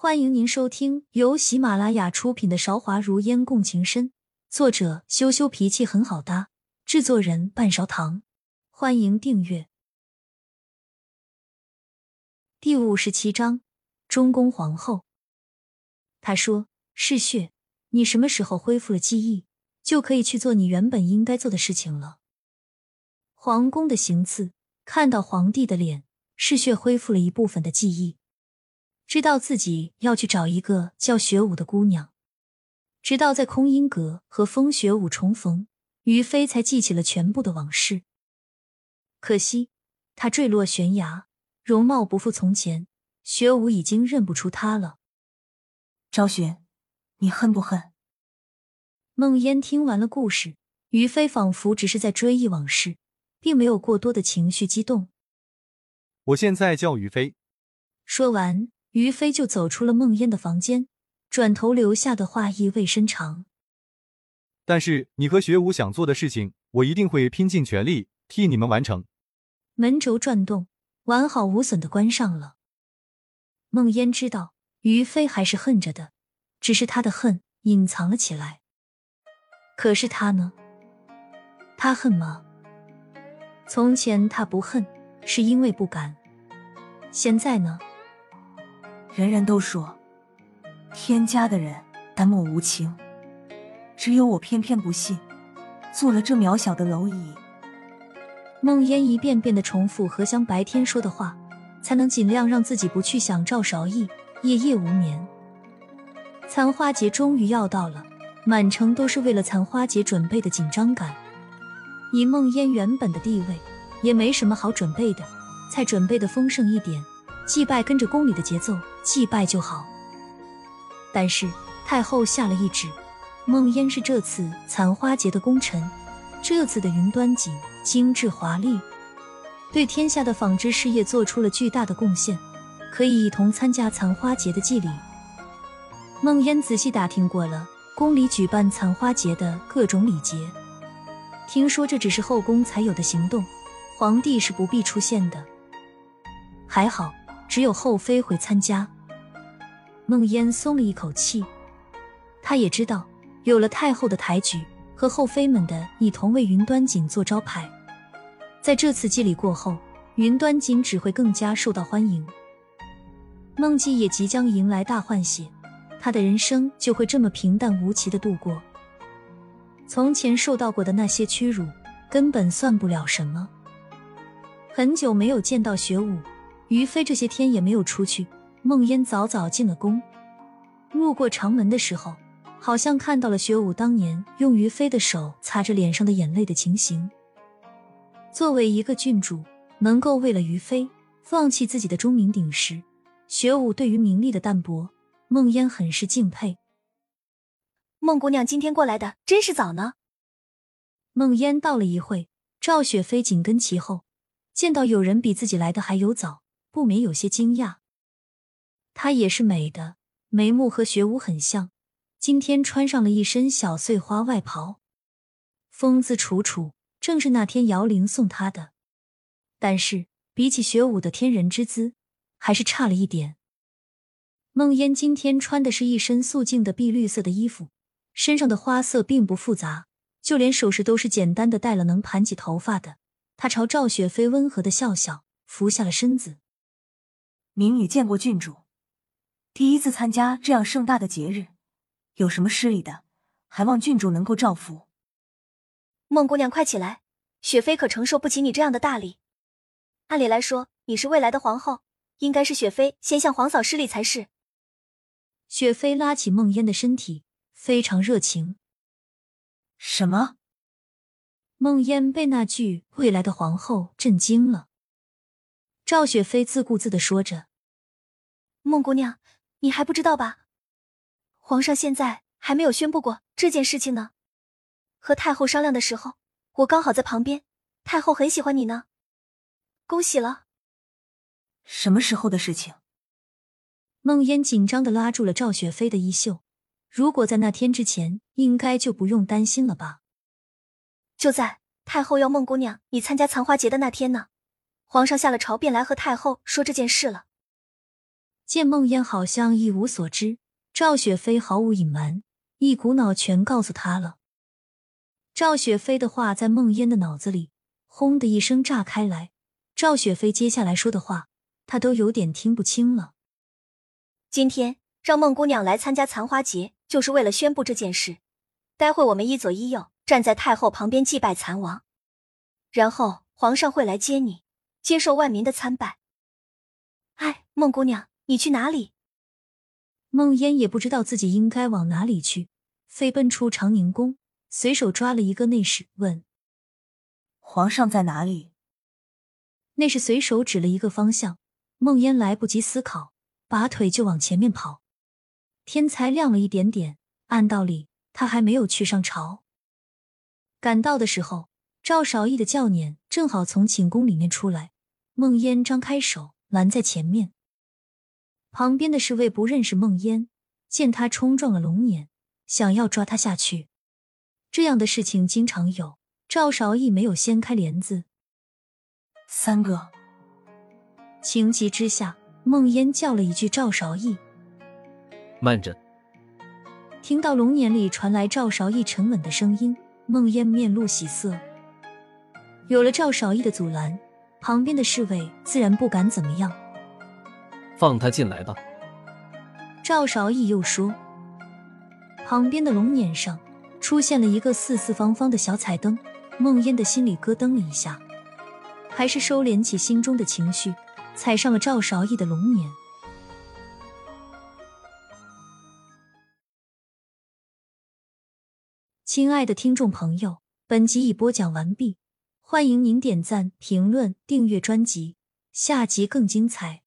欢迎您收听由喜马拉雅出品的《韶华如烟共情深》，作者羞羞脾气很好搭，制作人半勺糖。欢迎订阅。第五十七章：中宫皇后。他说：“嗜血，你什么时候恢复了记忆，就可以去做你原本应该做的事情了。”皇宫的行刺，看到皇帝的脸，嗜血恢复了一部分的记忆。知道自己要去找一个叫雪舞的姑娘，直到在空音阁和风雪舞重逢，于飞才记起了全部的往事。可惜他坠落悬崖，容貌不复从前，雪舞已经认不出他了。昭雪，你恨不恨？梦烟听完了故事，于飞仿佛只是在追忆往事，并没有过多的情绪激动。我现在叫于飞。说完。于飞就走出了梦烟的房间，转头留下的话意味深长。但是你和学武想做的事情，我一定会拼尽全力替你们完成。门轴转动，完好无损的关上了。梦烟知道于飞还是恨着的，只是他的恨隐藏了起来。可是他呢？他恨吗？从前他不恨，是因为不敢。现在呢？人人都说，天家的人淡漠无情，只有我偏偏不信。做了这渺小的蝼蚁。梦烟一遍遍的重复何香白天说的话，才能尽量让自己不去想赵韶义，夜夜无眠。残花节终于要到了，满城都是为了残花节准备的紧张感。以梦烟原本的地位，也没什么好准备的，才准备的丰盛一点。祭拜跟着宫里的节奏祭拜就好，但是太后下了一旨，梦烟是这次残花节的功臣，这次的云端锦精致华丽，对天下的纺织事业做出了巨大的贡献，可以一同参加残花节的祭礼。梦烟仔细打听过了宫里举办残花节的各种礼节，听说这只是后宫才有的行动，皇帝是不必出现的，还好。只有后妃会参加，孟烟松了一口气。她也知道，有了太后的抬举和后妃们的一同为云端锦做招牌，在这次祭礼过后，云端锦只会更加受到欢迎。孟姬也即将迎来大换血，她的人生就会这么平淡无奇的度过。从前受到过的那些屈辱，根本算不了什么。很久没有见到雪舞。于飞这些天也没有出去。梦烟早早进了宫，路过长门的时候，好像看到了学武当年用于飞的手擦着脸上的眼泪的情形。作为一个郡主，能够为了于飞放弃自己的钟鸣鼎食，学武对于名利的淡泊，梦烟很是敬佩。孟姑娘今天过来的真是早呢。梦烟到了一会，赵雪飞紧跟其后，见到有人比自己来的还有早。不免有些惊讶。她也是美的，眉目和雪舞很像。今天穿上了一身小碎花外袍，风姿楚楚，正是那天姚玲送她的。但是比起雪舞的天人之姿，还是差了一点。梦烟今天穿的是一身素净的碧绿色的衣服，身上的花色并不复杂，就连首饰都是简单的戴了能盘起头发的。她朝赵雪飞温和的笑笑，伏下了身子。明女见过郡主，第一次参加这样盛大的节日，有什么失礼的，还望郡主能够照拂。孟姑娘，快起来，雪妃可承受不起你这样的大礼。按理来说，你是未来的皇后，应该是雪妃先向皇嫂施礼才是。雪妃拉起孟烟的身体，非常热情。什么？孟烟被那句“未来的皇后”震惊了。赵雪飞自顾自的说着。孟姑娘，你还不知道吧？皇上现在还没有宣布过这件事情呢。和太后商量的时候，我刚好在旁边。太后很喜欢你呢，恭喜了。什么时候的事情？孟烟紧张的拉住了赵雪飞的衣袖。如果在那天之前，应该就不用担心了吧？就在太后要孟姑娘你参加残花节的那天呢。皇上下了朝，便来和太后说这件事了。见梦烟好像一无所知，赵雪飞毫无隐瞒，一股脑全告诉他了。赵雪飞的话在梦烟的脑子里轰的一声炸开来，赵雪飞接下来说的话，他都有点听不清了。今天让孟姑娘来参加残花节，就是为了宣布这件事。待会我们一左一右站在太后旁边祭拜残王，然后皇上会来接你，接受万民的参拜。哎，孟姑娘，你去哪里？孟烟也不知道自己应该往哪里去，飞奔出长宁宫，随手抓了一个内侍，问：“皇上在哪里？”内侍随手指了一个方向，孟烟来不及思考，拔腿就往前面跑。天才亮了一点点，按道理。他还没有去上朝，赶到的时候，赵少义的轿辇正好从寝宫里面出来。孟烟张开手拦在前面，旁边的侍卫不认识孟烟，见他冲撞了龙辇，想要抓他下去。这样的事情经常有。赵韶义没有掀开帘子，三个。情急之下，孟烟叫了一句：“赵韶义，慢着。”听到龙年里传来赵韶义沉稳的声音，孟烟面露喜色。有了赵韶义的阻拦，旁边的侍卫自然不敢怎么样。放他进来吧。赵少义又说。旁边的龙辇上出现了一个四四方方的小彩灯，孟烟的心里咯噔了一下，还是收敛起心中的情绪，踩上了赵少义的龙辇。亲爱的听众朋友，本集已播讲完毕，欢迎您点赞、评论、订阅专辑，下集更精彩。